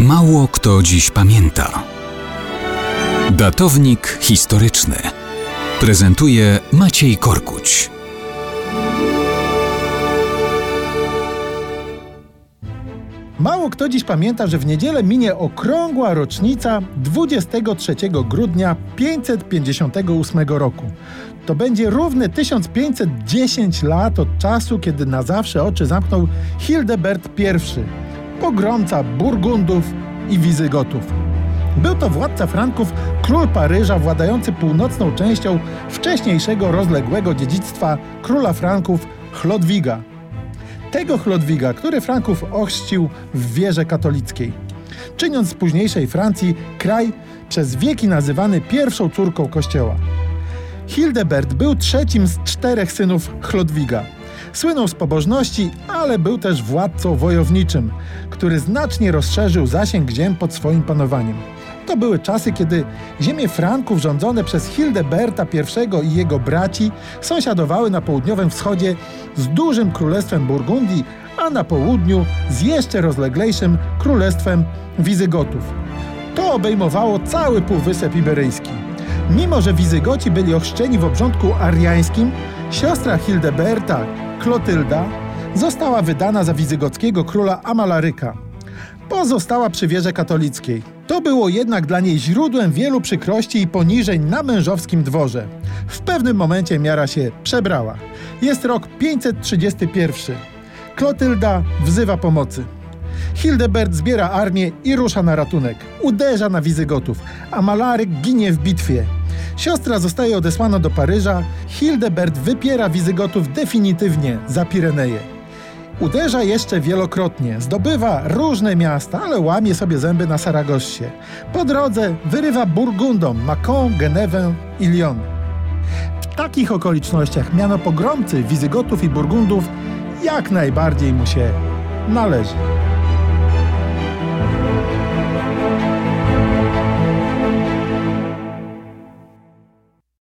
Mało kto dziś pamięta. Datownik historyczny prezentuje Maciej Korkuć. Mało kto dziś pamięta, że w niedzielę minie okrągła rocznica 23 grudnia 558 roku. To będzie równe 1510 lat od czasu, kiedy na zawsze oczy zamknął Hildebert I, pogromca Burgundów i Wizygotów. Był to władca Franków, król Paryża, władający północną częścią wcześniejszego rozległego dziedzictwa króla Franków Chlodwiga. Tego Chlodwiga, który Franków ochrzcił w wierze katolickiej, czyniąc z późniejszej Francji kraj przez wieki nazywany pierwszą córką kościoła. Hildebert był trzecim z czterech synów Chlodwiga. Słynął z pobożności, ale był też władcą wojowniczym, który znacznie rozszerzył zasięg ziem pod swoim panowaniem. To były czasy, kiedy ziemie Franków rządzone przez Hildeberta I i jego braci sąsiadowały na południowym wschodzie z dużym królestwem Burgundii, a na południu z jeszcze rozleglejszym królestwem Wizygotów. To obejmowało cały Półwysep Iberyjski. Mimo, że Wizygoci byli ochrzczeni w obrządku ariańskim, siostra Hildeberta, Klotylda, została wydana za wizygockiego króla Amalaryka. Pozostała przy wierze katolickiej. To było jednak dla niej źródłem wielu przykrości i poniżeń na mężowskim dworze. W pewnym momencie miara się przebrała. Jest rok 531. Klotylda wzywa pomocy. Hildebert zbiera armię i rusza na ratunek. Uderza na Wizygotów, a Malaryk ginie w bitwie. Siostra zostaje odesłana do Paryża. Hildebert wypiera Wizygotów definitywnie za Pireneje. Uderza jeszcze wielokrotnie, zdobywa różne miasta, ale łamie sobie zęby na Saragossie. Po drodze wyrywa Burgundom, Macon, Genewę i Lyon. W takich okolicznościach miano pogromcy Wizygotów i Burgundów jak najbardziej mu się należy.